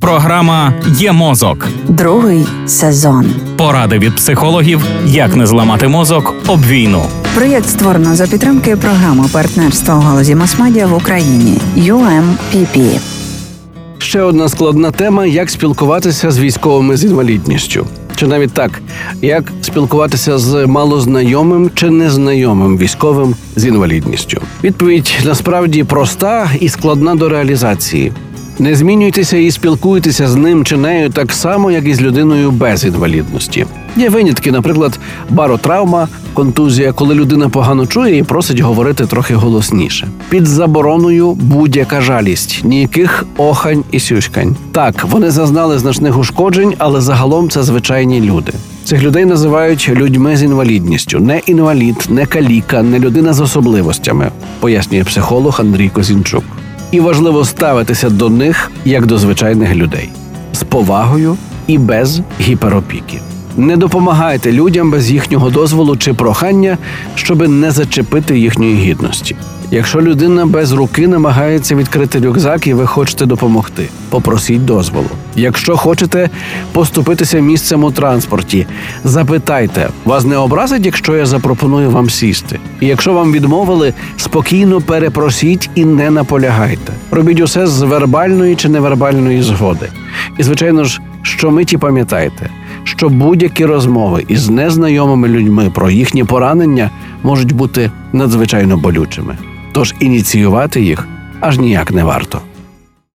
Програма Є мозок. Другий сезон. Поради від психологів, як не зламати мозок об війну. Проєкт створено за підтримки програми партнерства у галузі масмедіа в Україні UMPP. Ще одна складна тема: як спілкуватися з військовими з інвалідністю. Чи навіть так, як спілкуватися з малознайомим чи незнайомим військовим з інвалідністю? Відповідь насправді проста і складна до реалізації. Не змінюйтеся і спілкуйтеся з ним чи нею так само, як і з людиною без інвалідності. Є винятки, наприклад, баротравма, контузія, коли людина погано чує і просить говорити трохи голосніше. Під забороною будь-яка жалість, ніяких охань і сюськань. Так, вони зазнали значних ушкоджень, але загалом це звичайні люди. Цих людей називають людьми з інвалідністю, не інвалід, не каліка, не людина з особливостями, пояснює психолог Андрій Козінчук. І важливо ставитися до них як до звичайних людей з повагою і без гіперопіки. Не допомагайте людям без їхнього дозволу чи прохання, щоби не зачепити їхньої гідності. Якщо людина без руки намагається відкрити рюкзак і ви хочете допомогти, попросіть дозволу. Якщо хочете поступитися місцем у транспорті, запитайте, вас не образить, якщо я запропоную вам сісти. І якщо вам відмовили, спокійно перепросіть і не наполягайте. Робіть усе з вербальної чи невербальної згоди. І, звичайно ж, щомиті пам'ятайте, що будь-які розмови із незнайомими людьми про їхні поранення можуть бути надзвичайно болючими. Тож ініціювати їх аж ніяк не варто.